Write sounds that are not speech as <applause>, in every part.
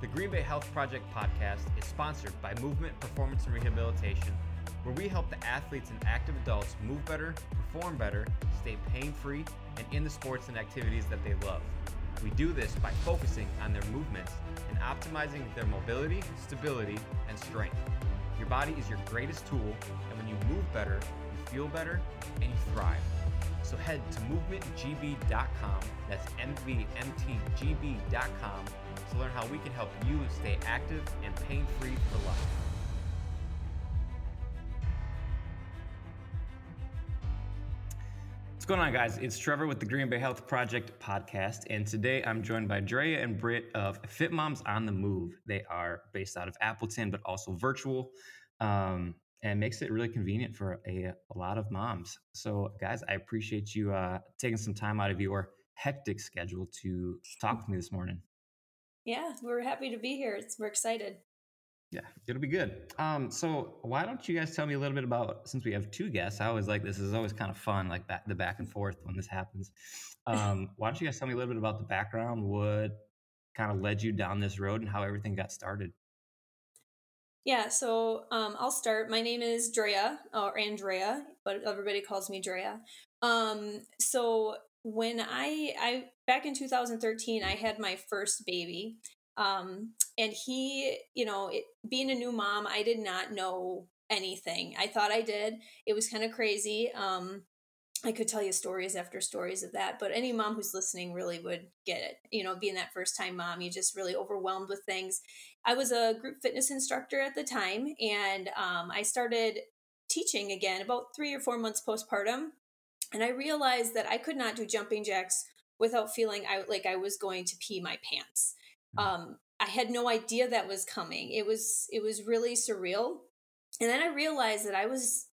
The Green Bay Health Project podcast is sponsored by Movement Performance and Rehabilitation, where we help the athletes and active adults move better, perform better, stay pain free, and in the sports and activities that they love. We do this by focusing on their movements and optimizing their mobility, stability, and strength. Your body is your greatest tool, and when you move better, you feel better and you thrive. So head to movementgb.com, that's MVMTGB.com, to learn how we can help you stay active and pain free for life. What's going on, guys? It's Trevor with the Green Bay Health Project podcast, and today I'm joined by Drea and Brit of Fit Moms on the Move. They are based out of Appleton, but also virtual, um, and makes it really convenient for a, a lot of moms. So, guys, I appreciate you uh, taking some time out of your hectic schedule to talk with me this morning. Yeah, we're happy to be here. It's, we're excited. Yeah, it'll be good. Um, so why don't you guys tell me a little bit about since we have two guests? I always like this. is always kind of fun, like back, the back and forth when this happens. Um, <laughs> why don't you guys tell me a little bit about the background, what kind of led you down this road, and how everything got started? Yeah, so um, I'll start. My name is Drea or Andrea, but everybody calls me Drea. Um, so when I I back in 2013, I had my first baby, um, and he, you know, it, being a new mom, I did not know anything. I thought I did. It was kind of crazy. Um, I could tell you stories after stories of that, but any mom who's listening really would get it. You know, being that first time mom, you just really overwhelmed with things. I was a group fitness instructor at the time, and um, I started teaching again about three or four months postpartum. And I realized that I could not do jumping jacks without feeling I, like I was going to pee my pants. Mm. Um, I had no idea that was coming. It was it was really surreal. And then I realized that I was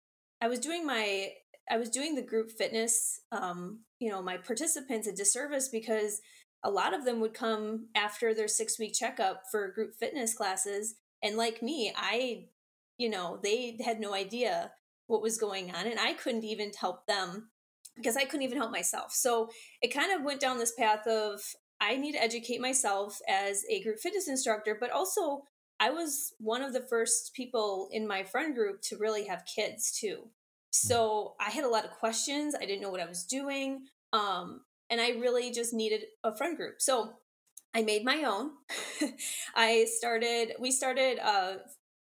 I was doing my I was doing the group fitness um, you know, my participants a disservice because a lot of them would come after their 6 week checkup for group fitness classes and like me, I you know, they had no idea what was going on and I couldn't even help them because I couldn't even help myself. So it kind of went down this path of I need to educate myself as a group fitness instructor, but also I was one of the first people in my friend group to really have kids too. Hmm. So I had a lot of questions. I didn't know what I was doing. Um, and I really just needed a friend group. So I made my own. <laughs> I started, we started uh,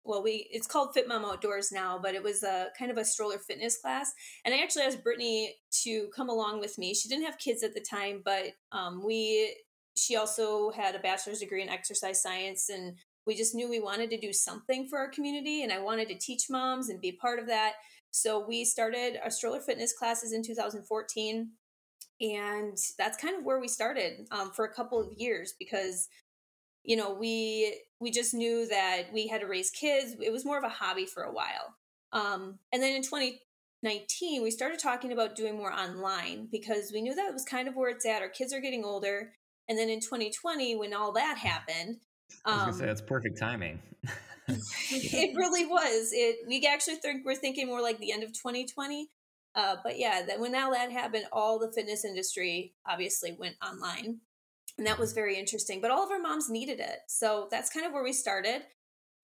well we it's called fit mom outdoors now but it was a kind of a stroller fitness class. And i actually asked brittany to come along with me. She didn't have kids at the time but um, we she also had a bachelor's degree in exercise science and we just knew we wanted to do something for our community and i wanted to teach moms and be part of that. So we started our stroller fitness classes in 2014 and that's kind of where we started um, for a couple of years because you know we we just knew that we had to raise kids it was more of a hobby for a while um, and then in 2019 we started talking about doing more online because we knew that was kind of where it's at our kids are getting older and then in 2020 when all that happened um, I was say that's perfect timing. <laughs> it really was. It we actually think we're thinking more like the end of 2020. Uh, but yeah, that when all that happened, all the fitness industry obviously went online and that was very interesting but all of our moms needed it. So that's kind of where we started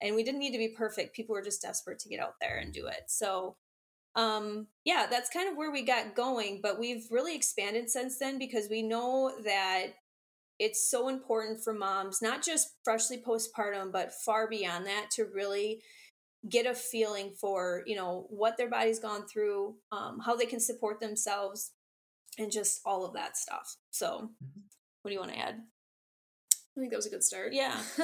and we didn't need to be perfect. People were just desperate to get out there and do it. So um yeah that's kind of where we got going but we've really expanded since then because we know that it's so important for moms not just freshly postpartum but far beyond that to really get a feeling for you know what their body's gone through um, how they can support themselves and just all of that stuff. So mm-hmm. What do you want to add? I think that was a good start. Yeah. <laughs>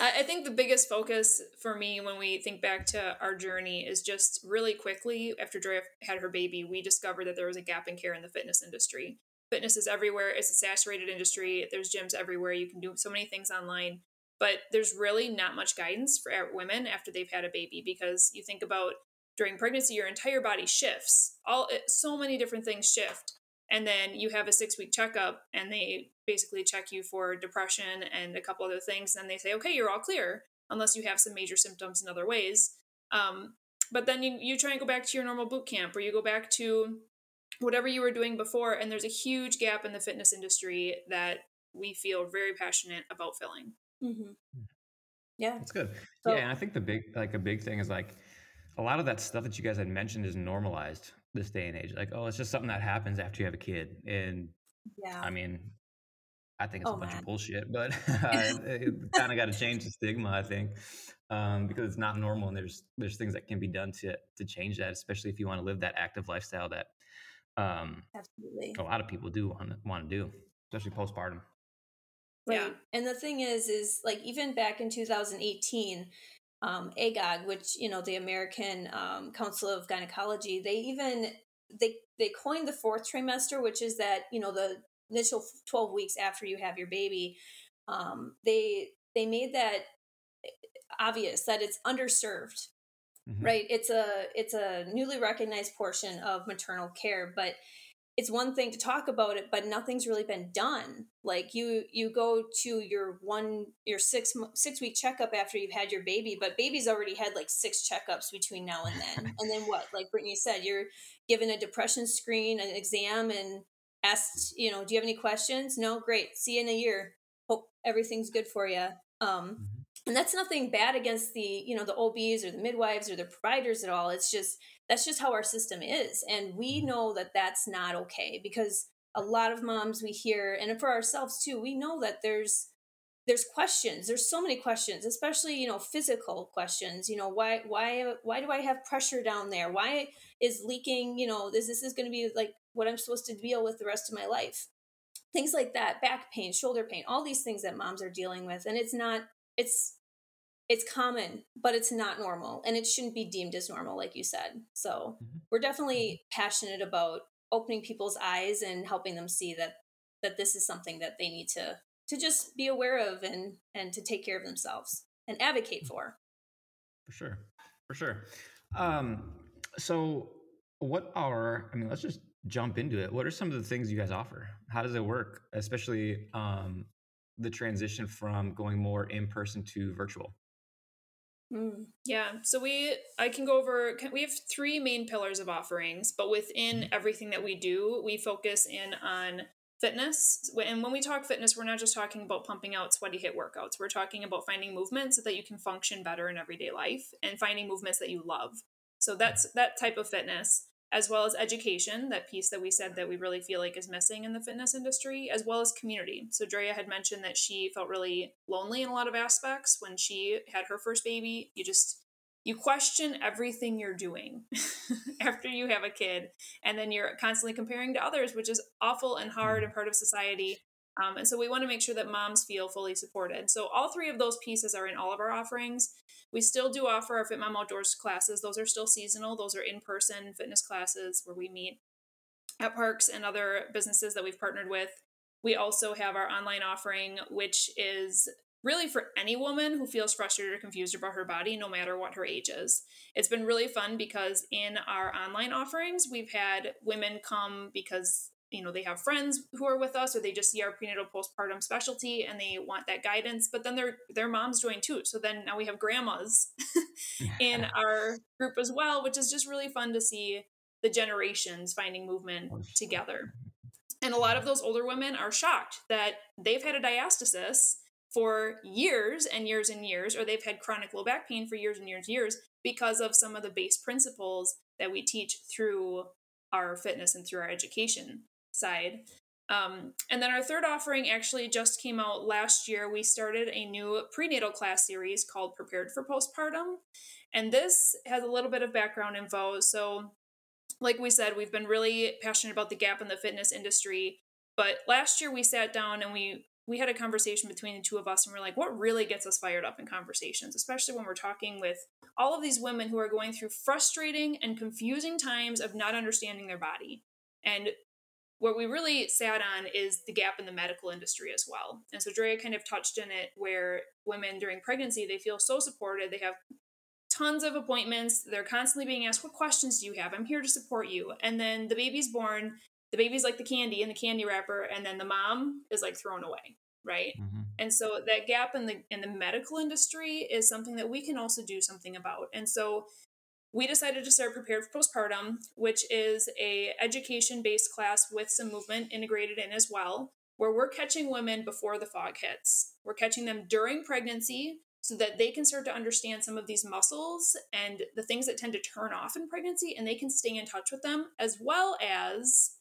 I think the biggest focus for me when we think back to our journey is just really quickly after Drea had her baby, we discovered that there was a gap in care in the fitness industry. Fitness is everywhere, it's a saturated industry. There's gyms everywhere. You can do so many things online. but there's really not much guidance for women after they've had a baby because you think about during pregnancy your entire body shifts all eh, so many different things shift and then you have a six week checkup and they basically check you for depression and a couple other things and they say okay you're all clear unless you have some major symptoms in other ways. Um, but then you, you try and go back to your normal boot camp or you go back to whatever you were doing before and there's a huge gap in the fitness industry that we feel very passionate about filling. Mm-hmm. yeah. That's good. So, yeah and i think the big like a big thing is like a lot of that stuff that you guys had mentioned is normalized this day and age like oh it's just something that happens after you have a kid and yeah i mean i think it's oh, a bunch man. of bullshit but <laughs> <laughs> it kind of got to change the stigma i think um, because it's not normal and there's there's things that can be done to to change that especially if you want to live that active lifestyle that um, absolutely a lot of people do want to want to do especially postpartum right yeah. and the thing is is like even back in 2018 um, ACOG, which you know the American um, Council of Gynecology, they even they they coined the fourth trimester, which is that you know the initial twelve weeks after you have your baby. Um, they they made that obvious that it's underserved mm-hmm. right it's a it's a newly recognized portion of maternal care but it's one thing to talk about it but nothing's really been done. Like you you go to your one your six six week checkup after you've had your baby but baby's already had like six checkups between now and then. <laughs> And then what? Like brittany said you're given a depression screen an exam and asked you know do you have any questions? No great. See you in a year. Hope everything's good for you um mm-hmm and that's nothing bad against the you know the obs or the midwives or the providers at all. It's just that's just how our system is. And we mm-hmm. know that that's not okay because a lot of moms we hear and for ourselves too we know that there's there's questions. There's so many questions especially you know physical questions. You know why why why do i have pressure down there? Why is leaking you know this this is going to be like what i'm supposed to deal with the rest of my life? Things like that back pain shoulder pain all these things that moms are dealing with. And it's not it's it's common but it's not normal and it shouldn't be deemed as normal like you said. So mm-hmm. we're definitely mm-hmm. passionate about opening people's eyes and helping them see that that this is something that they need to to just be aware of and and to take care of themselves and advocate mm-hmm. for. For sure. For sure. Um so what are i mean let's just jump into it. What are some of the things you guys offer? How does it work? Especially um the transition from going more in person to virtual? Mm. Yeah, so we I can go over we have three main pillars of offerings, but within mm. everything that we do, we focus in on fitness. And when we talk fitness, we're not just talking about pumping out sweaty HIIT workouts. We're talking about finding movements so that you can function better in everyday life and finding movements that you love. So that's that type of fitness as well as education, that piece that we said that we really feel like is missing in the fitness industry, as well as community. So Drea had mentioned that she felt really lonely in a lot of aspects when she had her first baby. You just you question everything you're doing <laughs> after you have a kid and then you're constantly comparing to others which is awful and hard mm-hmm. and part of society um, and so we want to make sure that moms feel fully supported so all three of those pieces are in all of our offerings we still do offer our Fit Mom Outdoors classes. Those are still seasonal. Those are in-person fitness classes where we meet at parks and other businesses that we've partnered with. We also have our online offering, which is really for any woman who feels frustrated or confused about her body, no matter what her age is. It's been really fun because in our online offerings, we've had women come because you know they have friends who are with us or they just see our prenatal postpartum specialty and they want that guidance but then their their moms join too. So then now we have grandmas <laughs> in our group as well which is just really fun to see the generations finding movement oh, together. And a lot of those older women are shocked that they've had a diastasis for years and years and years or they've had chronic low back pain for years and years and years because of some of the base principles that we teach through our fitness and through our education side. Um, and then our third offering actually just came out last year. We started a new prenatal class series called Prepared for Postpartum. And this has a little bit of background info. So, like we said, we've been really passionate about the gap in the fitness industry. But last year we sat down and we we had a conversation between the two of us and we're like what really gets us fired up in conversations especially when we're talking with all of these women who are going through frustrating and confusing times of not understanding their body and what we really sat on is the gap in the medical industry as well. And so Drea kind of touched on it where women during pregnancy, they feel so supported. They have tons of appointments. They're constantly being asked, What questions do you have? I'm here to support you. And then the baby's born, the baby's like the candy in the candy wrapper, and then the mom is like thrown away. Right. Mm-hmm. And so that gap in the in the medical industry is something that we can also do something about. And so we decided to start prepared for postpartum which is a education based class with some movement integrated in as well where we're catching women before the fog hits. We're catching them during pregnancy so that they can start to understand some of these muscles and the things that tend to turn off in pregnancy and they can stay in touch with them as well as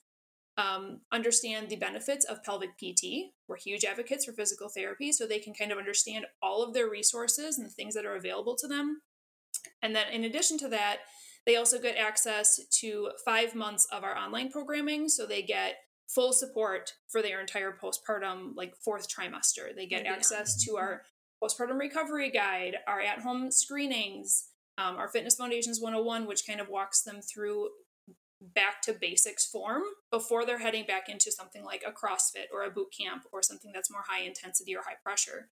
um, understand the benefits of pelvic pt we're huge advocates for physical therapy so they can kind of understand all of their resources and the things that are available to them and then in addition to that, they also get access to five months of our online programming. So they get full support for their entire postpartum, like fourth trimester. They get access to our postpartum recovery guide, our at home screenings, um, our Fitness Foundations 101, which kind of walks them through back to basics form before they're heading back into something like a CrossFit or a boot camp or something that's more high intensity or high pressure.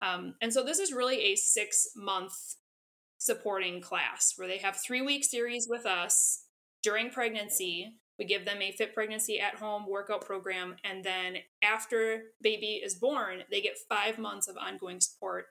Um, and so this is really a six month supporting class where they have three week series with us during pregnancy. We give them a fit pregnancy at home workout program. And then after baby is born, they get five months of ongoing support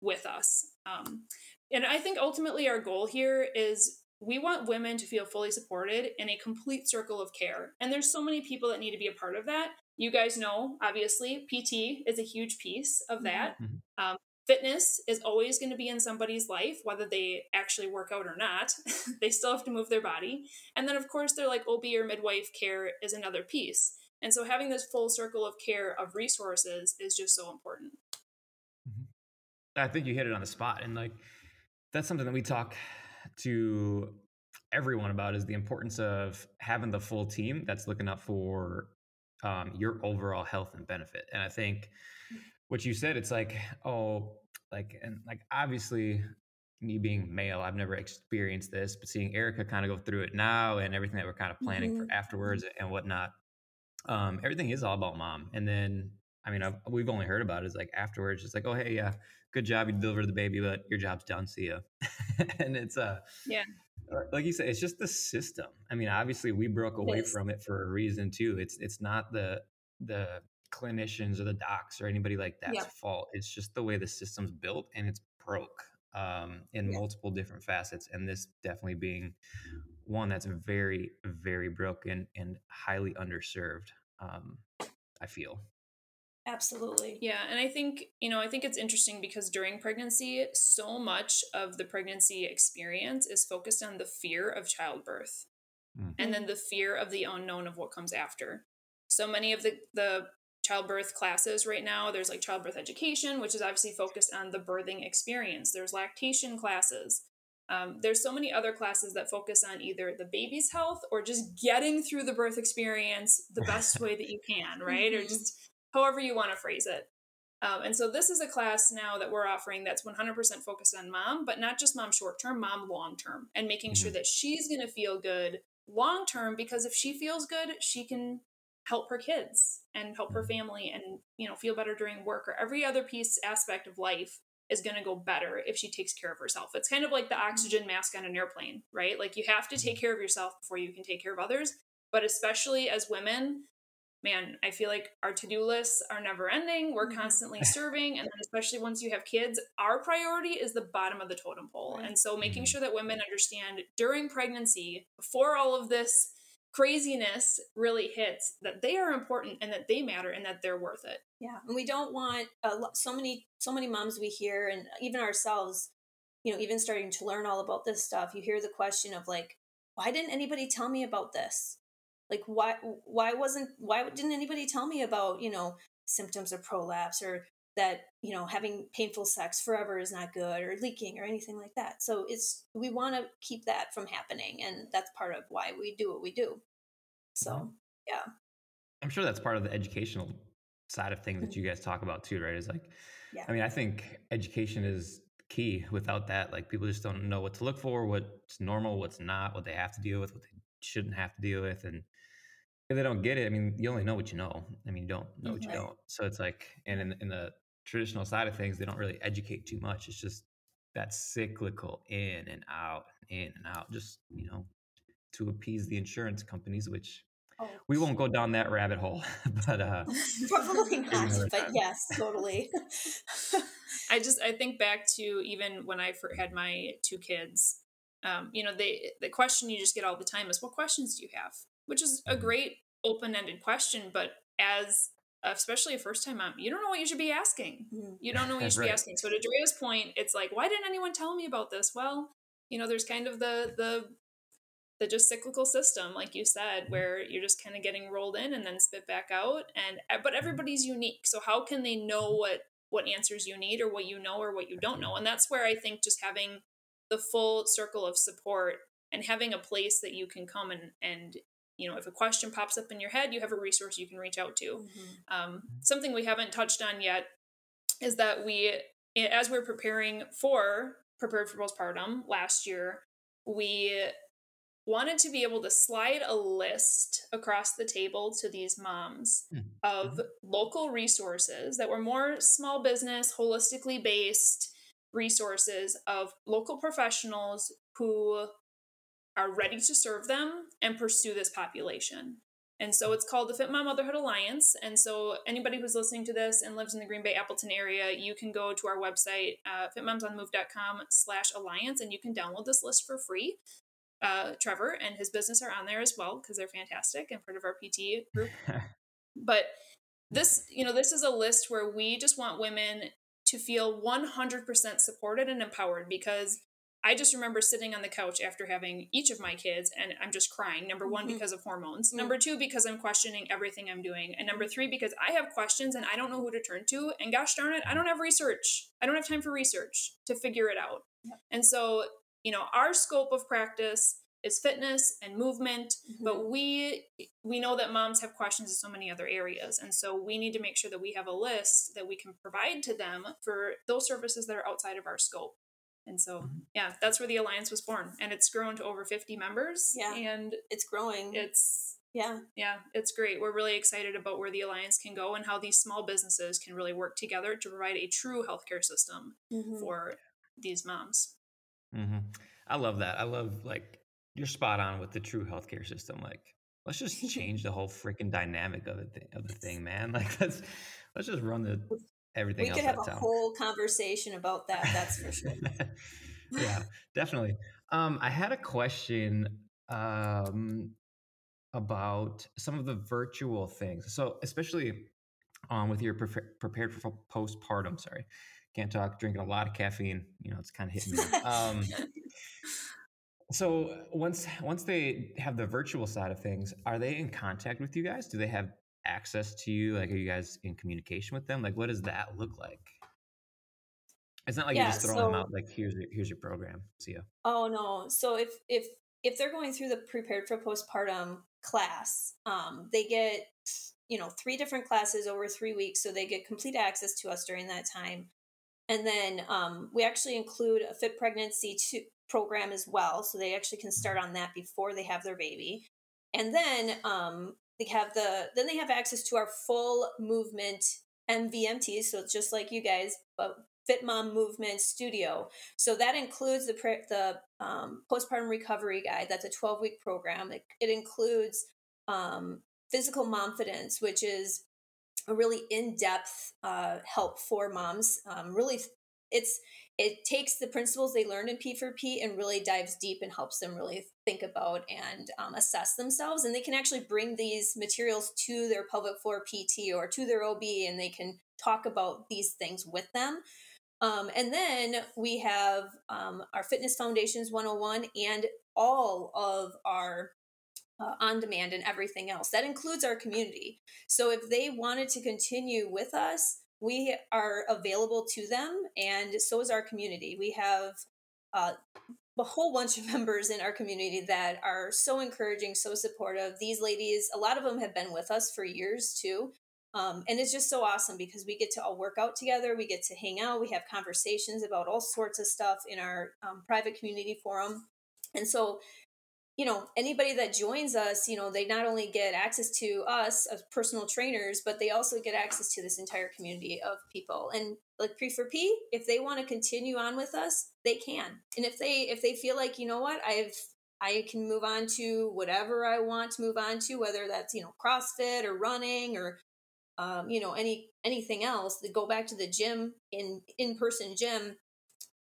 with us. Um, and I think ultimately our goal here is we want women to feel fully supported in a complete circle of care. And there's so many people that need to be a part of that. You guys know, obviously, PT is a huge piece of that. Mm-hmm. Um, fitness is always going to be in somebody's life whether they actually work out or not. <laughs> They still have to move their body. And then of course they're like ob or midwife care is another piece. And so having this full circle of care of resources is just so important. Mm-hmm. i think you hit it on the spot and like that's something that we talk to everyone about is the importance of having the full team that's looking up for um, your overall health and benefit. And i think what you said it's like oh like and like obviously me being male i've never experienced this but seeing erica kind of go through it now and everything that we're kind of planning mm-hmm. for afterwards and whatnot um everything is all about mom and then i mean I've, we've only heard about it is like afterwards it's like oh hey yeah good job you delivered the baby but your job's done see ya. <laughs> And it's uh yeah. like you said it's just the system i mean obviously we broke away from it for a reason too it's it's not the the clinicians or the docs or anybody like that's yeah. fault. It's just the way the system's built and it's broke um, in yeah. multiple different facets. And this definitely being one that's very, very broken and highly underserved. Um, I feel. Absolutely. Yeah. And I think, you know, I think it's interesting because during pregnancy, so much of the pregnancy experience is focused on the fear of childbirth mm-hmm. and then the fear of the unknown of what comes after. So many of the, the childbirth classes right now. There's like childbirth education, which is obviously focused on the birthing experience. There's lactation classes. Um, there's so many other classes that focus on either the baby's health or just getting through the birth experience the best way that you <laughs> can, right? Mm-hmm. Or just however you want to phrase it. Um, and so this is a class now that we're offering that's 100% focused on mom, but not just mom short term, mom long term, and making mm-hmm. sure that she's going to feel good long term because if she feels good, she can help her kids and help her mm-hmm. family and you know feel better during work or every other piece aspect of life is going to go better if she takes care of herself. It's kind of like the mm-hmm. oxygen mask on an airplane, right? Like you have to take mm-hmm. care of yourself before you can take care of others. But especially as women, man, I feel like our to do lists are never ending. We're constantly serving. And then, especially once you have kids, our priority is the bottom of the totem pole. And so, making sure that women understand during pregnancy, before all of this craziness really hits that they are important and that they matter and that they're worth it. Yeah, and we don't want uh, so many so many moms we hear and even ourselves, you know, even starting to learn all about this stuff. You hear the question of like, why didn't anybody tell me about this? Like why why wasn't why didn't anybody tell me about, you know, symptoms of prolapse or that you know having painful sex forever is not good or leaking or anything like that so it's we want to keep that from happening and that's part of why we do what we do so mm-hmm. yeah i'm sure that's part of the educational side of things that mm-hmm. you guys talk about too right is like yeah. i mean i think education is key without that like people just don't know what to look for what's normal what's not what they have to deal with what they shouldn't have to deal with and if they don't get it, I mean, you only know what you know. I mean, you don't know what you don't. So it's like, and in, in the traditional side of things, they don't really educate too much. It's just that cyclical in and out, in and out, just, you know, to appease the insurance companies, which oh. we won't go down that rabbit hole. <laughs> but uh <laughs> probably <laughs> not, but yes, totally. I just, I think back to even when I had my two kids, um, you know, they, the question you just get all the time is, what questions do you have? Which is a mm-hmm. great open-ended question, but as especially a first time mom, you don't know what you should be asking. Mm-hmm. You don't know what you <laughs> should right. be asking. So to Drea's point, it's like, why didn't anyone tell me about this? Well, you know, there's kind of the the the just cyclical system, like you said, mm-hmm. where you're just kind of getting rolled in and then spit back out. And uh, but everybody's unique. So how can they know what what answers you need or what you know or what you don't know? And that's where I think just having the full circle of support and having a place that you can come and and you know if a question pops up in your head you have a resource you can reach out to mm-hmm. um, something we haven't touched on yet is that we as we're preparing for prepared for postpartum last year we wanted to be able to slide a list across the table to these moms mm-hmm. of local resources that were more small business holistically based resources of local professionals who are ready to serve them and pursue this population. And so it's called the Fit Mom Motherhood Alliance. And so anybody who's listening to this and lives in the Green Bay Appleton area, you can go to our website, uh, fitmomsonmove.com slash alliance, and you can download this list for free. Uh, Trevor and his business are on there as well because they're fantastic and part of our PT group. <laughs> but this, you know, this is a list where we just want women to feel 100% supported and empowered because I just remember sitting on the couch after having each of my kids and I'm just crying. Number one, mm-hmm. because of hormones. Mm-hmm. Number two, because I'm questioning everything I'm doing. And number three, because I have questions and I don't know who to turn to. And gosh darn it, I don't have research. I don't have time for research to figure it out. And so, you know, our scope of practice is fitness and movement mm-hmm. but we we know that moms have questions in so many other areas and so we need to make sure that we have a list that we can provide to them for those services that are outside of our scope and so, mm-hmm. yeah, that's where the alliance was born, and it's grown to over 50 members. Yeah, and it's growing. It's yeah, yeah, it's great. We're really excited about where the alliance can go and how these small businesses can really work together to provide a true healthcare system mm-hmm. for these moms. Mm-hmm. I love that. I love like you're spot on with the true healthcare system. Like, let's just <laughs> change the whole freaking dynamic of it of the thing, man. <laughs> Like, let's let's just run the everything we could have a whole conversation about that that's for sure. <laughs> Yeah definitely. Um i had a question um about some of the virtual things. So especially um with your pre- prepared for postpartum sorry can't talk drinking a lot of caffeine you know it's kind of hitting me. Um so once once they have the virtual side of things are they in contact with you guys? Do they have access to you? Like, are you guys in communication with them? Like, what does that look like? It's not like yeah, you just throw so, them out like here's your, here's your program. See ya. Oh no. So if if if they're going through the prepared for postpartum class, um, they get you know three different classes over three weeks, so they get complete access to us during that time. And then um, we actually include a fit pregnancy to, program as well, so they actually can start on that before they have their baby. And then um, they have the then they have access to our full movement MVMT, so it's just like you guys, but Fit Mom Movement Studio. So that includes the the um, postpartum recovery guide. That's a 12 week program. It, it includes um, physical momfidence, which is a really in depth uh, help for moms. Um, really, it's it takes the principles they learned in P4P and really dives deep and helps them really think about and um, assess themselves. And they can actually bring these materials to their pelvic floor PT or to their OB and they can talk about these things with them. Um, and then we have um, our Fitness Foundations 101 and all of our uh, on demand and everything else. That includes our community. So if they wanted to continue with us, we are available to them, and so is our community. We have uh, a whole bunch of <laughs> members in our community that are so encouraging, so supportive. These ladies, a lot of them have been with us for years too. Um, and it's just so awesome because we get to all work out together. We get to hang out. We have conversations about all sorts of stuff in our um, private community forum. And so you know anybody that joins us you know they not only get access to us as personal trainers but they also get access to this entire community of people. And like pre for p if they want to continue on with us they can. And if they if they feel like you know what? I've i can move on to whatever i want to move on to whether that's you know crossfit or running or um, you know any anything else to go back to the gym in in person gym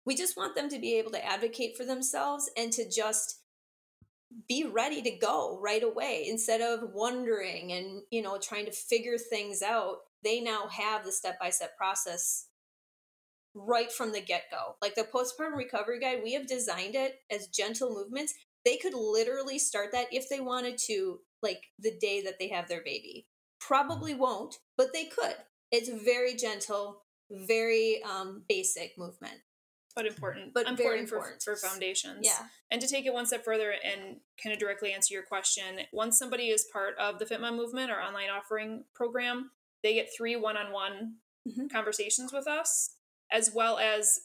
we just want them to be able to advocate for themselves and to just be ready to go right away instead of wondering and you know trying to figure things out. They now have the step by step process right from the get go like the postpartum recovery guide we have designed it as gentle movements. They could literally start that if they wanted to like the day that they have their baby. Probably won't but they could. It's very gentle very um, basic movement but important but important, important. For, for foundations yeah and to take it one step further and kind of directly answer your question once somebody is part of the fitmom movement or online offering program they get three one-on-one mm-hmm. conversations with us as well as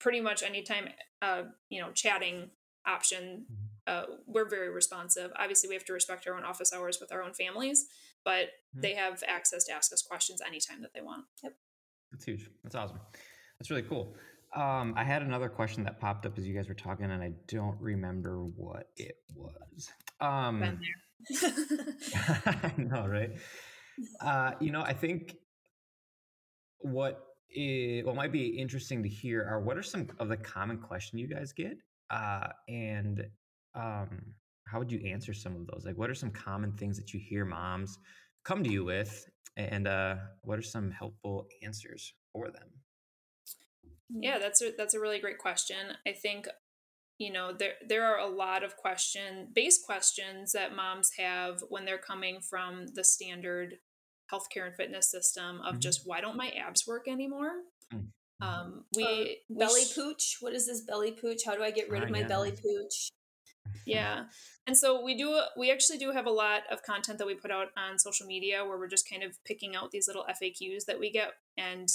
pretty much anytime uh, you know chatting option mm-hmm. uh, we're very responsive obviously we have to respect our own office hours with our own families but mm-hmm. they have access to ask us questions anytime that they want yep that's huge that's awesome that's really cool um, I had another question that popped up as you guys were talking, and I don't remember what it was. Um, <laughs> I know, right? Uh, you know, I think what is, what might be interesting to hear are what are some of the common questions you guys get, uh, and um, how would you answer some of those? Like, what are some common things that you hear moms come to you with, and uh, what are some helpful answers for them? Yeah, that's a that's a really great question. I think you know there there are a lot of question base questions that moms have when they're coming from the standard healthcare and fitness system of mm-hmm. just why don't my abs work anymore? Mm-hmm. Um, we, uh, we belly sh- pooch. What is this belly pooch? How do I get rid of my yeah. belly pooch? Yeah. And so we do we actually do have a lot of content that we put out on social media where we're just kind of picking out these little FAQs that we get and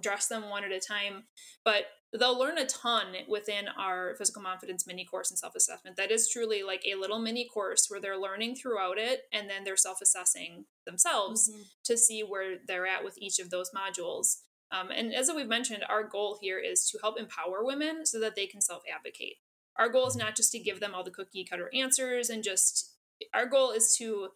dress them one at a time. But they'll learn a ton within our physical confidence mini course and self-assessment. That is truly like a little mini course where they're learning throughout it and then they're self-assessing themselves mm-hmm. to see where they're at with each of those modules. Um, and as we've mentioned, our goal here is to help empower women so that they can self-advocate. Our goal is not just to give them all the cookie cutter answers and just our goal is to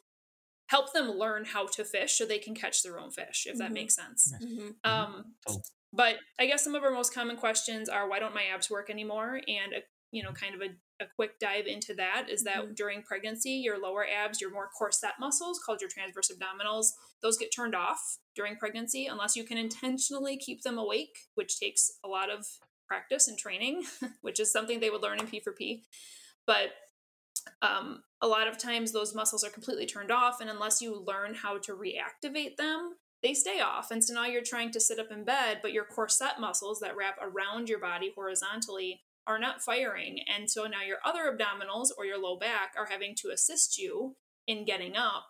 help them learn how to fish so they can catch their own fish if mm-hmm. that makes sense mm-hmm. um, oh. but i guess some of our most common questions are why don't my abs work anymore and a, you know kind of a, a quick dive into that is that mm-hmm. during pregnancy your lower abs your more corset muscles called your transverse abdominals those get turned off during pregnancy unless you can intentionally keep them awake which takes a lot of practice and training <laughs> which is something they would learn in p4p but um, a lot of times those muscles are completely turned off and unless you learn how to reactivate them they stay off. And so now you're trying to sit up in bed but your corset muscles that wrap around your body horizontally are not firing. And so now your other abdominals or your low back are having to assist you in getting up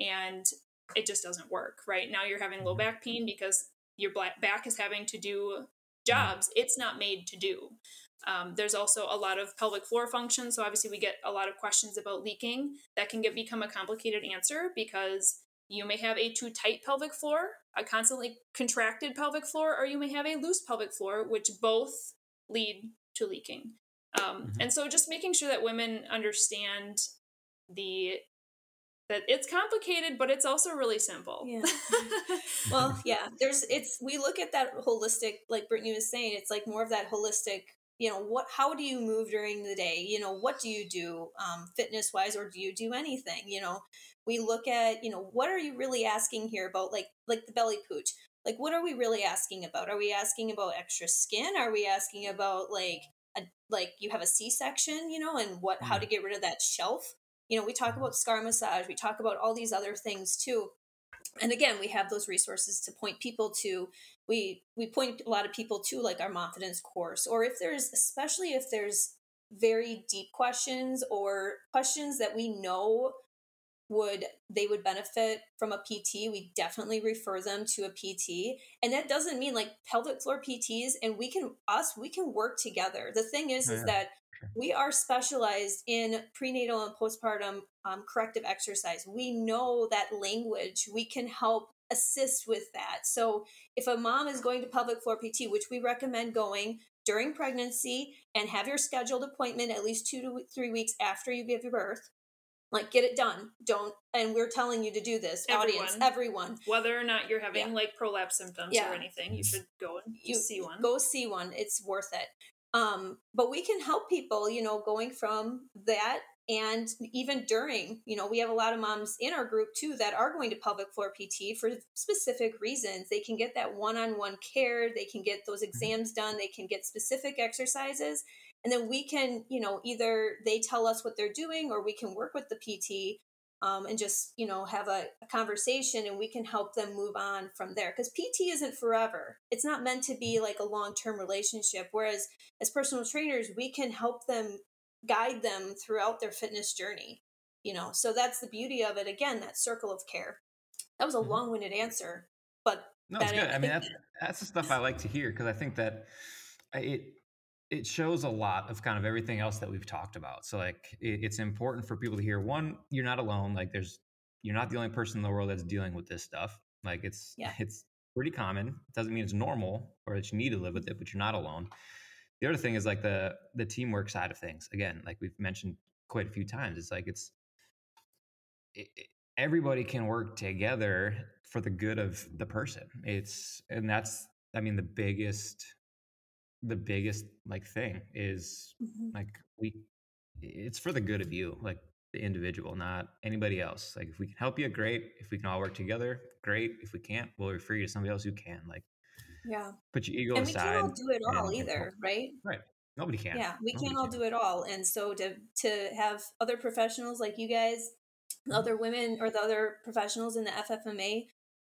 and it just doesn't work right? Now you're having low back pain because your back is having to do jobs it's not made to do um, there's also a lot of pelvic floor function. So obviously we get a lot of questions about leaking that can get become a complicated answer because you may have a too tight pelvic floor, a constantly contracted pelvic floor, or you may have a loose pelvic floor, which both lead to leaking. Um, mm-hmm. And so just making sure that women understand the that it's complicated but it's also really simple yeah <laughs> well yeah there's it's we look at that holistic like brittany was saying it's like more of that holistic you know what how do you move during the day? You know what do you do um, fitness wise or do you do anything? You know we look at you know what are you really asking here about like like the belly pooch? Like what are we really asking about? Are we asking about extra skin? Are we asking about like a like you have a c-section you know and what how to mm. get rid of that shelf? You know we talk about scar massage we talk about all these other things too and again we have those resources to point people to we we point a lot of people to like our confidence course or if there's especially if there's very deep questions or questions that we know would they would benefit from a PT, we definitely refer them to a PT. And that doesn't mean like pelvic floor PTs and we can us we can work together. The thing is yeah. is that sure. we are specialized in prenatal and postpartum um, corrective exercise. We know that language. We can help assist with that. So if a mom is going to pelvic floor PT, which we recommend going during pregnancy and have your scheduled appointment at least two to three weeks after you give your birth, like get it done don't and we're telling you to do this everyone. audience everyone whether or not you're having yeah. like prolapse symptoms yeah. or anything you should go and you see one go see one it's worth it um but we can help people you know going from that and even during you know we have a lot of moms in our group too that are going to pelvic floor pt for specific reasons they can get that one-on-one care they can get those mm-hmm. exams done they can get specific exercises and then we can you know either they tell us what they're doing or we can work with the pt um, and just you know have a, a, conversation and we can help them move on from there. Because pt isn't forever. It's not meant to be like a long-term relationship. Whereas as personal trainers we can help them guide them throughout their fitness journey you know? So that's the beauty of it. Again that circle of care. That was a mm-hmm. long-winded answer but no it's good. I mean that's that's the stuff i like to hear because i think that it it shows a lot of kind of everything else that we've talked about. So like it, it's important for people to hear one, you're not alone. Like there's you're not the only person in the world that's dealing with this stuff. Like it's yeah. <laughs> it's pretty common. It doesn't mean it's normal or that you need to live with it, but you're not alone. The other thing is like the the teamwork side of things. Again, like we've mentioned quite a few times, it's like it's it, everybody can work together for the good of the person. It's and that's I mean the biggest the biggest like thing is mm-hmm. like we it's for the good of you like the individual not anybody else. Like if we can help you great. If we can all work together great. If we can't we'll refer you to somebody else who can like yeah. put your ego and aside we can't all do it all either right? Right. Nobody can. Yeah we nobody can't all can. do it all. And so to to have other professionals like you guys mm-hmm. other women or the other professionals in the ffma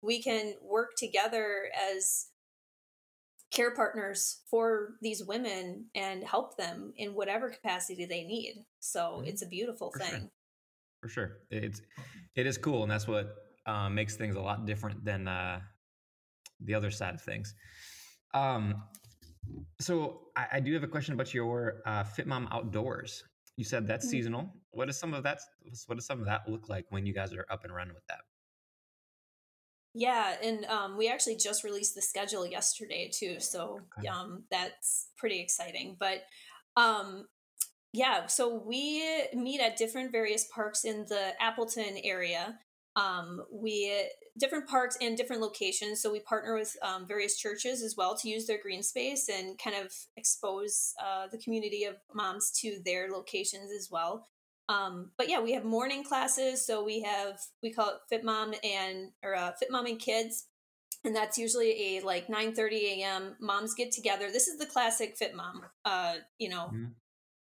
we can work together as care partners for these women and help them in whatever capacity they need. So mm-hmm. it's a beautiful for thing. Sure. For sure, it's it is cool, and that's what uh, makes things a lot different than uh, the other side of things. Um, so I, I, do have a question about your uh, Fit Mom Outdoors. You said that's mm-hmm. seasonal. What does some of that? What does some of that look like when you guys are up and running with that? Yeah, and um, we actually just released the schedule yesterday too, so okay. um, that's pretty exciting. But um, yeah, so we meet at different various parks in the Appleton area. Um, we different parks and different locations. So we partner with um, various churches as well to use their green space and kind of expose uh, the community of moms to their locations as well. Um, but yeah, we have morning classes. So we have we call it Fit Mom and or uh, Fit Mom and Kids, and that's usually a like 9 30 a.m. Moms get together. This is the classic Fit Mom, uh, you know. Mm-hmm.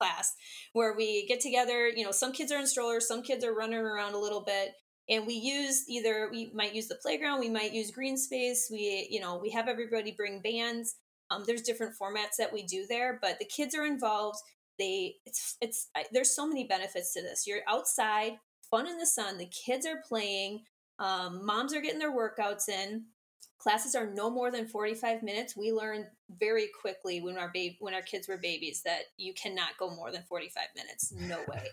class where we get together you know some kids are in strollers some kids are running around a little bit and we use either we might use the playground we might use green space we you know we have everybody bring bands um, there's different formats that we do there but the kids are involved they it's it's there's so many benefits to this. You're outside fun in the sun the kids are playing um, moms are getting their workouts in. Classes are no more than 45 minutes. We learned very quickly when our baby when our kids were babies that you cannot go more than 45 minutes. No <laughs> way.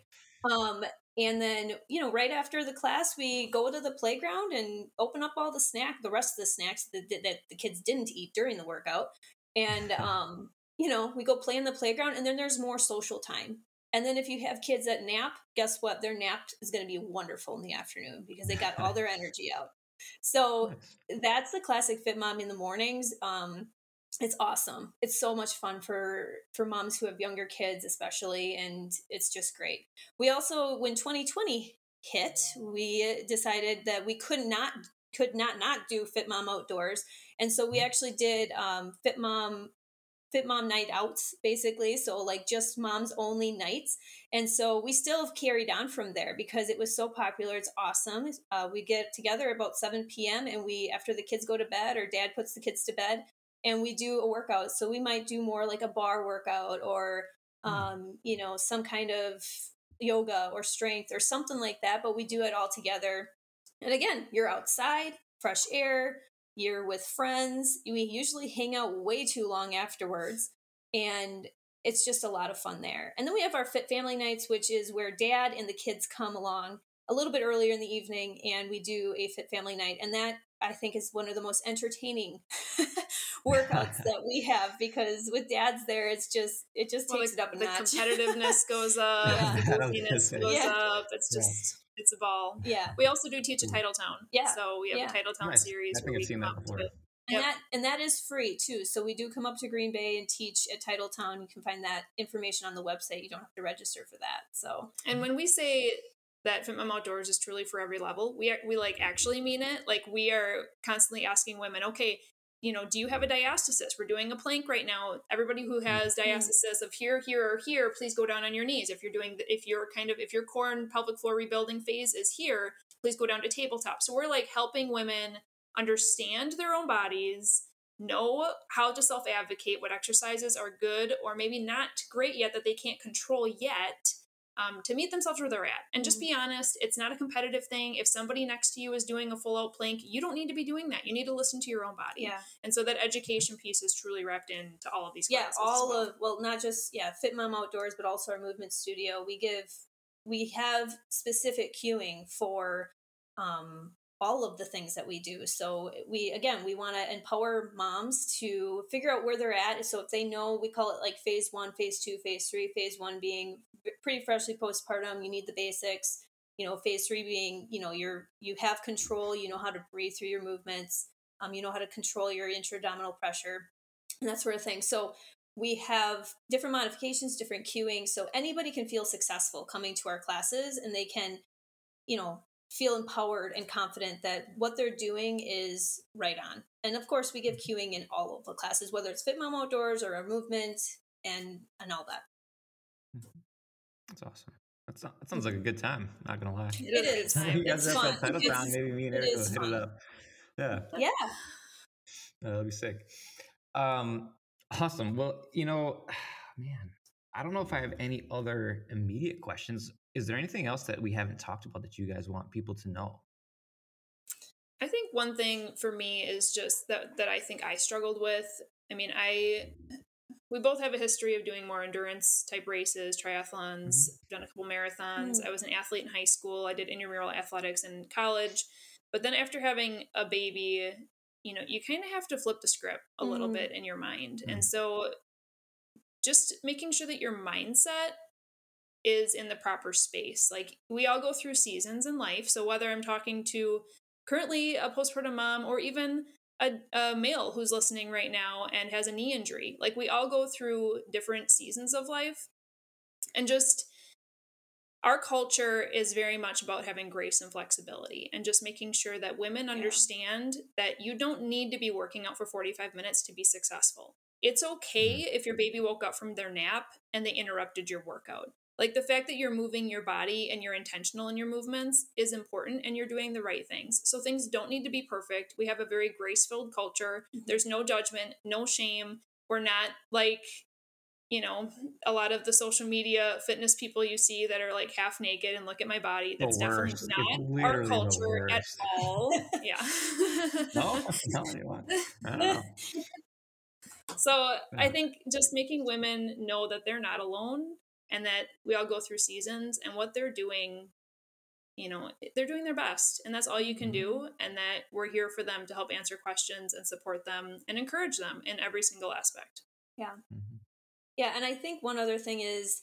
Um, and then you know right after the class we go to the playground and open up all the snack the rest of the snacks that, that the kids didn't eat during the workout. And <laughs> um, you know, we go play in the playground and then there's more social time. And then if you have kids that nap, guess what? Their nap is going to be wonderful in the afternoon because they got all their <laughs> energy out. So that's the classic fit mom in the mornings. Um, it's awesome. It's so much fun for for moms who have younger kids, especially, and it's just great. We also, when 2020 hit, we decided that we could not could not not do Fit Mom outdoors, and so we mm. actually did um, Fit Mom fit mom night outs basically. So like just moms only nights. And so we still have carried on from there because it was so popular. It's awesome. Uh, we get together about 7 p.m and we after the kids go to bed or dad puts the kids to bed and we do a workout. So we might do more like a barre workout or hmm. um, you know some kind of yoga or strength or something like that but we do it all together. And again you're outside fresh air you're with friends. We usually hang out way too long afterwards. And it's just a lot of fun there. And then we have our fit family nights, which is where dad and the kids come along a little bit earlier in the evening and we do a fit family night. And that I think is one of the most entertaining <laughs> workouts <laughs> that we have because with dads there, it's just it just well, takes the, it up a the notch. competitiveness goes <laughs> up, yeah. the goofiness goes yeah. up. It's just it's a ball. Yeah. We also do teach a mm. Title Town. Yeah. So we have yeah. a Title Town nice. series. I think I've seen that before. And yep. that and that is free too. So we do come up to Green Bay and teach at Title Town. You can find that information on the website. You don't have to register for that. So and when we say that Fit Mom Outdoors is truly for every level. We are, we like actually mean it. Like we are constantly asking women, okay, you know, do you have a diastasis? We're doing a plank right now. Everybody who has mm-hmm. diastasis of here, here, or here, please go down on your knees. If you're doing, the, if you're kind of, if your core and pelvic floor rebuilding phase is here, please go down to tabletop. So we're like helping women understand their own bodies, know how to self advocate, what exercises are good or maybe not great yet that they can't control yet um, to meet themselves where they're at. And just mm-hmm. be honest, it's not a competitive thing. If somebody next to you is doing a full out plank, you don't need to be doing that. You need to listen to your own body. Yeah. And so that education piece is truly wrapped into all of these. Yeah, all well. of well, not just yeah, Fit Mom Outdoors, but also our movement studio. We give we have specific cueing for um all of the things that we do. So we again, we want to empower moms to figure out where they're at. So if they know, we call it like phase 1, phase 2, phase 3, phase 1 being pretty freshly postpartum, you need the basics. You know, phase 3 being, you know, you're you have control, you know how to breathe through your movements. Um, you know how to control your intra-abdominal pressure and that sort of thing. So we have different modifications, different cueing. So anybody can feel successful coming to our classes and they can, you know, feel empowered and confident that what they're doing is right on. And of course, we give cueing in all of the classes, whether it's Fit Mom Outdoors or our movement and and all that. Mm-hmm. That's awesome. That's that sounds like a good time. Not gonna lie. It is. <laughs> you guys it's fun. Title it's, maybe me and Eric will hit it up. Yeah. Yeah. that'll be sick. Um, awesome. Well, you know, <sighs> man, I don't know if I have any other immediate questions is there anything else that we haven't talked about that you guys want people to know? I think one thing for me is just that that I think I struggled with. I mean, I we both have a history of doing more endurance type races, triathlons, mm-hmm. done a couple marathons. Mm-hmm. I was an athlete in high school. I did intramural athletics in college. But then after having a baby, you know, you kind of have to flip the script a mm-hmm. little bit in your mind. And mm-hmm. so just making sure that your mindset is in the proper space. Like we all go through seasons in life. So whether I'm talking to currently a postpartum mom or even a, a, male who's listening right now and has a knee injury, like we all go through different seasons of life. And just our culture is very much about having grace and flexibility and just making sure that women yeah. understand that you don't need to be working out for 45 minutes to be successful. It's okay mm-hmm. if your baby woke up from their nap and they interrupted your workout. Like the fact that you're moving your body and you're intentional in your movements is important and you're doing the right things. So things don't need to be perfect. We have a very grace filled culture. Mm-hmm. There's no judgment, no shame. We're not like, you know, a lot of the social media fitness people you see that are like half naked and look at my body. That's definitely not our culture at all. <laughs> yeah. no, no, <laughs> So I think just making women know that they're not alone and that we all go through seasons and what they're doing you know they're doing their best and that's all you can mm-hmm. do and that we're here for them to help answer questions and support them and encourage them in every single aspect yeah mm-hmm. yeah and i think one other thing is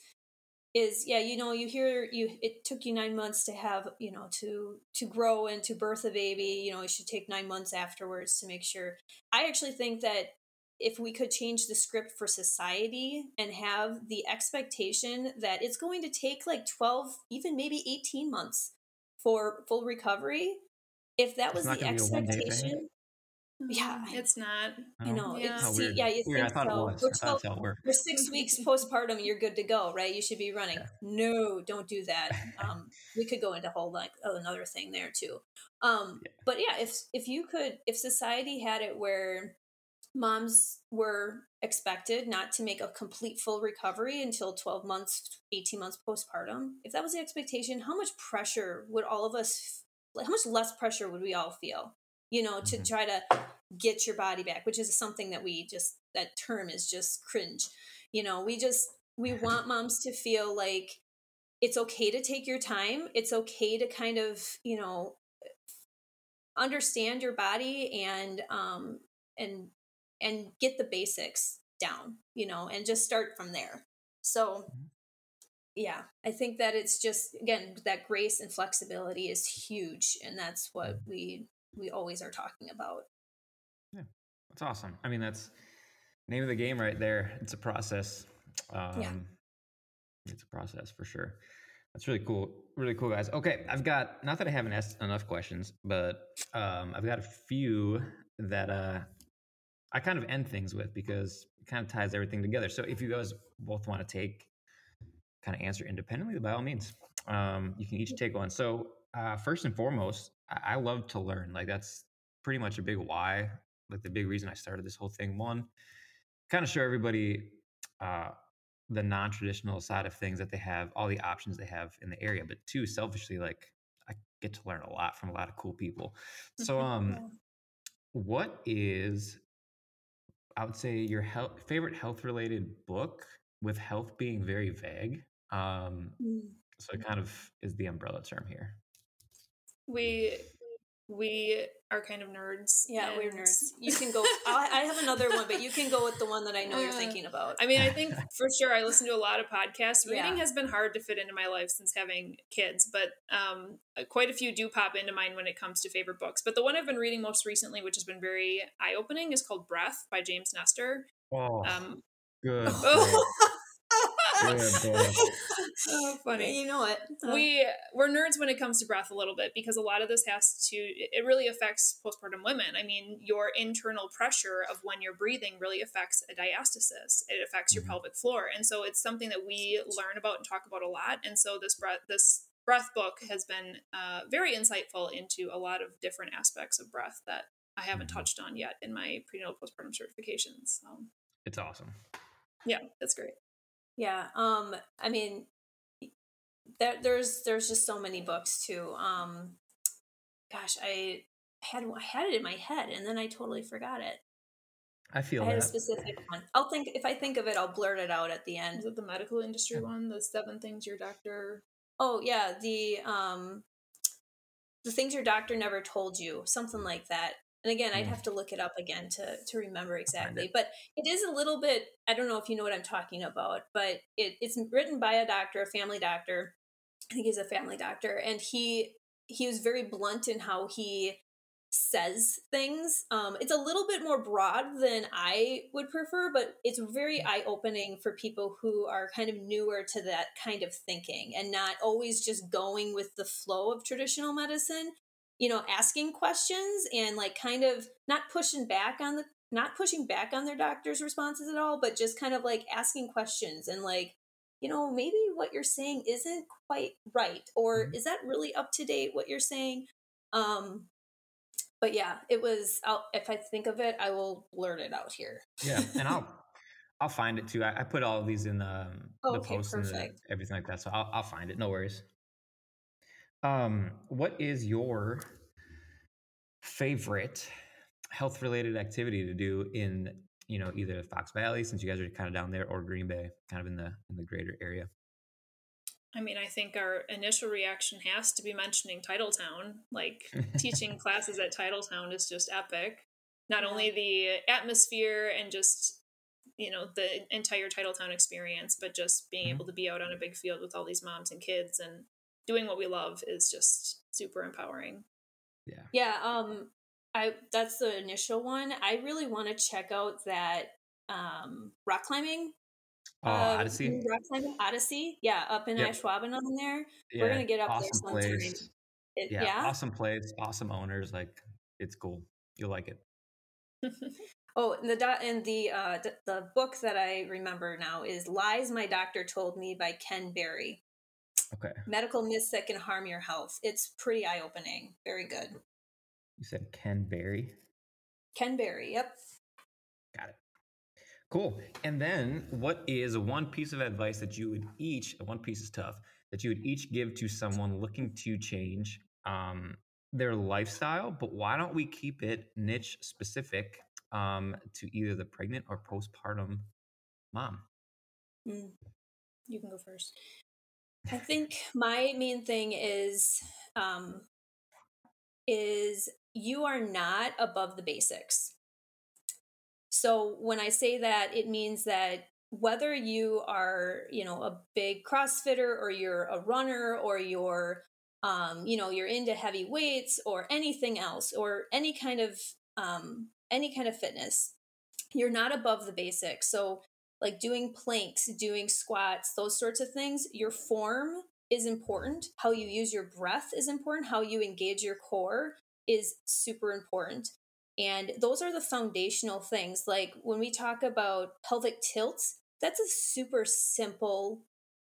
is yeah you know you hear you it took you nine months to have you know to to grow and to birth a baby you know it should take nine months afterwards to make sure i actually think that if we could change the script for society and have the expectation that it's going to take like 12 even maybe 18 months for full recovery if that was the expectation yeah it's not. You know. yeah, it's, see, yeah you weird. think so. for, 12, for six weeks <laughs> postpartum you're good to go right? You should be running. Yeah. no don't do that. Um we could go into whole like oh, another thing there too. Um yeah. but yeah if if you could if society had it where moms were expected not to make a complete full recovery until 12 months 18 months postpartum if that was the expectation how much pressure would all of us like how much less pressure would we all feel you know to mm-hmm. try to get your body back, which is something that we just that term is just cringe. You know, we just we <laughs> want moms to feel like it's okay to take your time. It's okay to kind of, you know, understand your body and um and and get the basics down, you know, and just start from there. So mm-hmm. yeah, I think that it's just again that grace and flexibility is huge and that's what mm-hmm. we we always are talking about. Yeah. That's awesome. I mean, that's name of the game right there. It's a process. Um, yeah. It's a process for sure. That's really cool. Really cool, guys. Okay, I've got not that I haven't asked enough questions, but um, I've got a few that uh, I kind of end things with because it kind of ties everything together. So if you guys both want to take kind of answer independently, by all means, um, you can each take one. So uh, first and foremost, I-, I love to learn. Like that's pretty much a big why. Like the big reason I started this whole thing. One, kind of show everybody uh, the non-traditional side of things that they have, all the options they have in the area. But two, selfishly, like I get to learn a lot from a lot of cool people. So, <laughs> um, what is I would say your health, favorite health related book with health being very vague. Um, mm. So it kind of is the umbrella term here. We we are kind of nerds. Yeah, we're nerds. You can go. i have another one, but you can go with the one that I know you're uh, thinking about. I mean, I think for sure. I listen to a lot of podcasts. Reading yeah. has been hard to fit into my life since having kids, but um, uh, quite a few do pop into mind when it comes to favorite books. But the one I've been reading most recently, which has been very eye opening, is called Breath by James Nestor. Oh, um, good. <laughs> oh, funny. You know it. Uh, we we're nerds when it comes to breath a little bit because a lot of this has to. It really affects postpartum women. I mean, your internal pressure of when you're breathing really affects a diastasis. It affects your mm-hmm. pelvic floor, and so it's something that we learn about and talk about a lot. And so this breath this breath book has been uh, very insightful into a lot of different aspects of breath that I haven't mm-hmm. touched on yet in my prenatal postpartum certifications. So. It's awesome. Yeah, that's great. Yeah. Um, I mean, there, there's there's just so many books too. Um, gosh, I had I had it in my head and then I totally forgot it. I feel I had that. a specific one. I'll think if I think of it, I'll blurt it out at the end. Is it the medical industry one? The seven things your doctor. Oh yeah, the um, the things your doctor never told you, something like that. And again, I'd have to look it up again to to remember exactly. But it is a little bit. I don't know if you know what I'm talking about, but it, it's written by a doctor, a family doctor. I think he's a family doctor, and he he was very blunt in how he says things. Um, it's a little bit more broad than I would prefer, but it's very mm. eye opening for people who are kind of newer to that kind of thinking and not always just going with the flow of traditional medicine you know, asking questions and like kind of not pushing back on the not pushing back on their doctor's responses at all, but just kind of like asking questions and like, you know, maybe what you're saying isn't quite right or mm-hmm. is that really up to date what you're saying? Um but yeah, it was I'll if I think of it, I will blurt it out here. Yeah, and I'll <laughs> I'll find it too. I, I put all of these in the, um, the okay, post perfect. and the, everything like that. So I'll, I'll find it. No worries. Um, what is your favorite health related activity to do in you know either Fox Valley since you guys are kind of down there or Green Bay, kind of in the in the greater area? I mean, I think our initial reaction has to be mentioning Titletown. Like teaching <laughs> classes at Titletown is just epic. Not only the atmosphere and just you know the entire Titletown experience, but just being mm-hmm. able to be out on a big field with all these moms and kids and doing what we love is just super empowering. Yeah. Yeah. Um, I that's the initial one. I really want to check out that um rock climbing. Oh, uh, Odyssey. Rock climbing Odyssey. Yeah, up in yep. Ashwaubenon there. Yeah, We're gonna get up awesome there sometime. Place. It, yeah, yeah, awesome place, awesome owners. Like it's cool. You'll like it. <laughs> oh, and the dot and the uh the, the book that I remember now is "Lies My Doctor Told Me" by Ken Berry. Okay. Medical myths that can harm your health. It's pretty eye opening. Very good. You said Ken Berry? Ken Berry, yep. Got it. Cool. And then what is one piece of advice that you would each, one piece is tough, that you would each give to someone looking to change um, their lifestyle, but why don't we keep it niche specific um, to either the pregnant or postpartum mom? Mm. You can go first. I think my main thing is um, is you are not above the basics. So when I say that, it means that whether you are, you know, a big CrossFitter or you're a runner or you're, um, you know, you're into heavy weights or anything else or any kind of um, any kind of fitness, you're not above the basics. So like doing planks, doing squats, those sorts of things, your form is important. How you use your breath is important. How you engage your core is super important. And those are the foundational things. Like when we talk about pelvic tilts, that's a super simple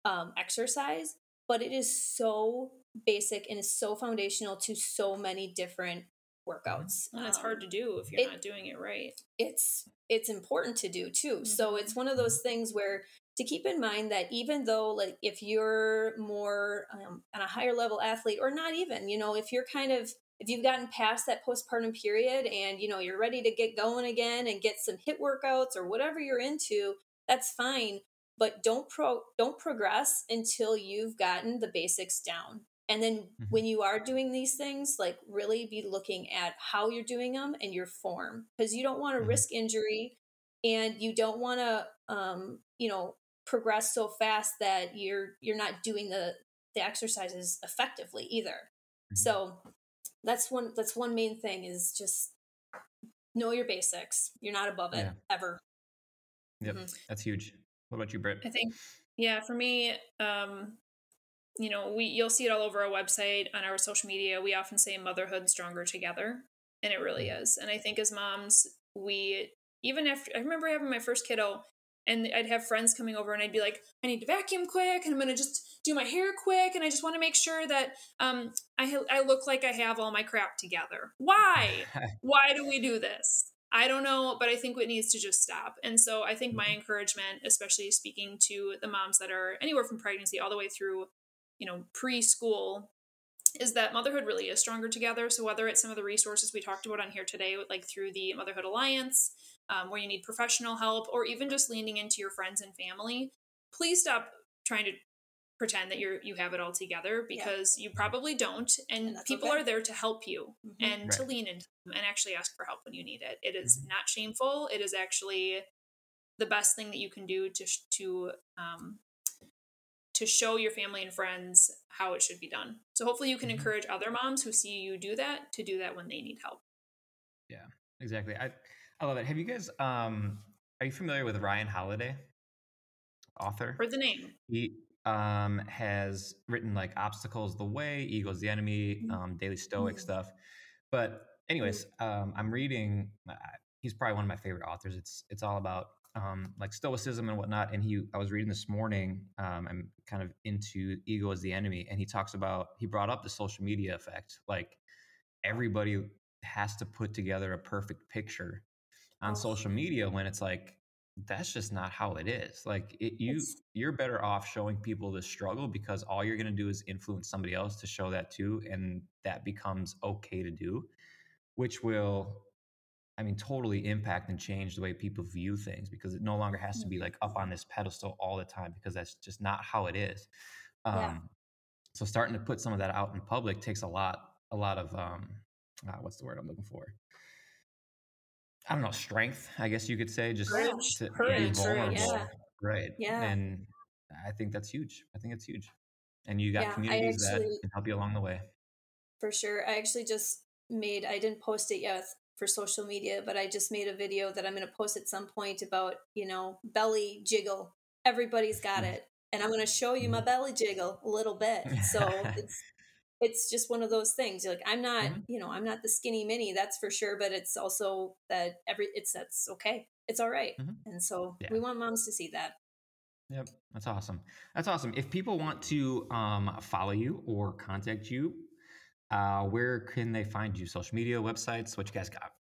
um, exercise, but it is so basic and is so foundational to so many different workouts. And it's um, hard to do if you're it, not doing it right. It's it's important to do too. Mm-hmm. So it's one of those things where to keep in mind that even though like if you're more um, on a higher level athlete or not even, you know, if you're kind of if you've gotten past that postpartum period and you know you're ready to get going again and get some HIIT workouts or whatever you're into that's fine but don't pro don't progress until you've gotten the basics down and then mm-hmm. when you are doing these things like really be looking at how you're doing them and your form because you don't want to mm-hmm. risk injury and you don't want to um, you know progress so fast that you're you're not doing the the exercises effectively either mm-hmm. so that's one that's one main thing is just know your basics you're not above it yeah. ever yep mm-hmm. that's huge what about you Brit i think yeah for me um you know we you'll see it all over our website on our social media we often say motherhood stronger together and it really mm-hmm. is and i think as moms we even after i remember having my first kiddo and I'd have friends coming over and I'd be like, I need to vacuum quick and I'm going to just do my hair quick and I just want to make sure that um, I, ha- I look like I have all my crap together. Why? <laughs> Why do we do this? I don't know, but I think it needs to just stop. And so I think my mm-hmm. encouragement, especially speaking to the moms that are anywhere from pregnancy all the way through, you know, preschool, is that motherhood really is stronger together. So whether it's some of the resources we talked about on here today, like through the Motherhood Alliance, um, where you need professional help, or even just leaning into your friends and family, please stop trying to pretend that you're you have it all together because yeah. you probably don't and, and people okay. are there to help you mm-hmm. and right. to lean into them and actually ask for help when you need it it is mm-hmm. not shameful it is actually the best thing that you can do to to um, to show your family and friends how it should be done so hopefully you can mm-hmm. encourage other moms who see you do that to do that when they need help yeah exactly i I love it. Have you guys um are you familiar with Ryan Holiday? Author? Heard the name. He um has written like Obstacles the Way, Ego's the Enemy, mm-hmm. um, Daily Stoic mm-hmm. stuff. But anyways, um I'm reading uh, he's probably one of my favorite authors. It's it's all about um, like stoicism and whatnot. And he, I was reading this morning. Um, I'm kind of into ego as the enemy, and he talks about he brought up the social media effect. Like everybody has to put together a perfect picture on oh. social media when it's like that's just not how it is like it, you it's, you're better off showing people the struggle because all you're going to do is influence somebody else to show that too and that becomes okay to do which will i mean totally impact and change the way people view things because it no longer has to be like up on this pedestal all the time because that's just not how it is um, yeah. so starting to put some of that out in public takes a lot a lot of um, uh, what's the word i'm looking for I don't know, strength, I guess you could say, just courage, to courage, be vulnerable. Yeah. Right. Yeah. And I think that's huge. I think it's huge. And you got yeah, communities actually, that can help you along the way. For sure. I actually just made, I didn't post it yet for social media, but I just made a video that I'm going to post at some point about, you know, belly jiggle. Everybody's got mm. it. And I'm going to show you my mm. belly jiggle a little bit. So <laughs> it's it's just one of those things. You're like, I'm not, mm-hmm. you know, I'm not the skinny mini, that's for sure. But it's also that every it's that's okay. It's all right. mm-hmm. And so yeah. we want moms to see that. Yep, that's awesome. That's awesome. If people want to um, follow you or contact you, uh, where can they find you? Social media, websites, what you guys got?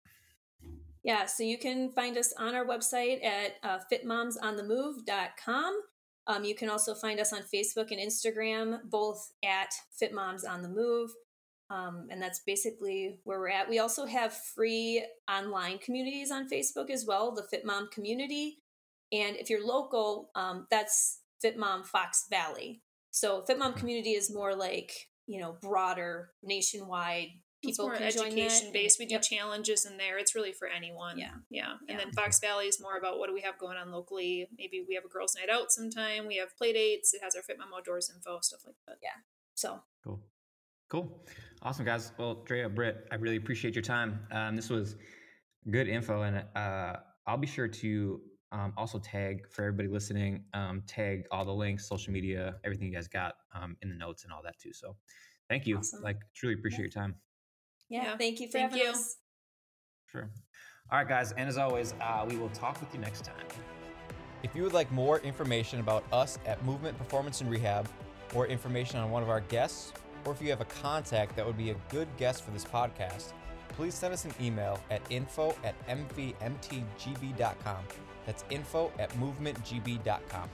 Yeah, so you can find us on our website at uh, fitmomsonthemove.com. Um, you can also find us on Facebook and Instagram, both at Fit Moms on the Move. Um, and that's basically where we're at. We also have free online communities on Facebook as well, the Fit Mom community. And if you're local, um, that's Fit Mom Fox Valley. So Fit Mom community is more like, you know, broader nationwide people it's more education based. We do yep. challenges in there. It's really for anyone. Yeah. Yeah. And yeah. then Fox Valley is more about what do we have going on locally. Maybe we have a girls' night out sometime. We have play dates. It has our Fit Mom Outdoors info, stuff like that. Yeah. So cool. Cool. Awesome, guys. Well, Drea, Brit, I really appreciate your time. Um, this was good info. And uh, I'll be sure to um, also tag for everybody listening, um, tag all the links, social media, everything you guys got um, in the notes and all that too. So thank you. Awesome. Like, truly appreciate yeah. your time. Yeah, yeah. Thank you for thank having you. us. Sure. All right, guys. And as always, uh, we will talk with you next time. If you would like more information about us at Movement Performance and Rehab, or information on one of our guests, or if you have a contact that would be a good guest for this podcast, please send us an email at info at mvmtgb.com. That's info at movementgb.com.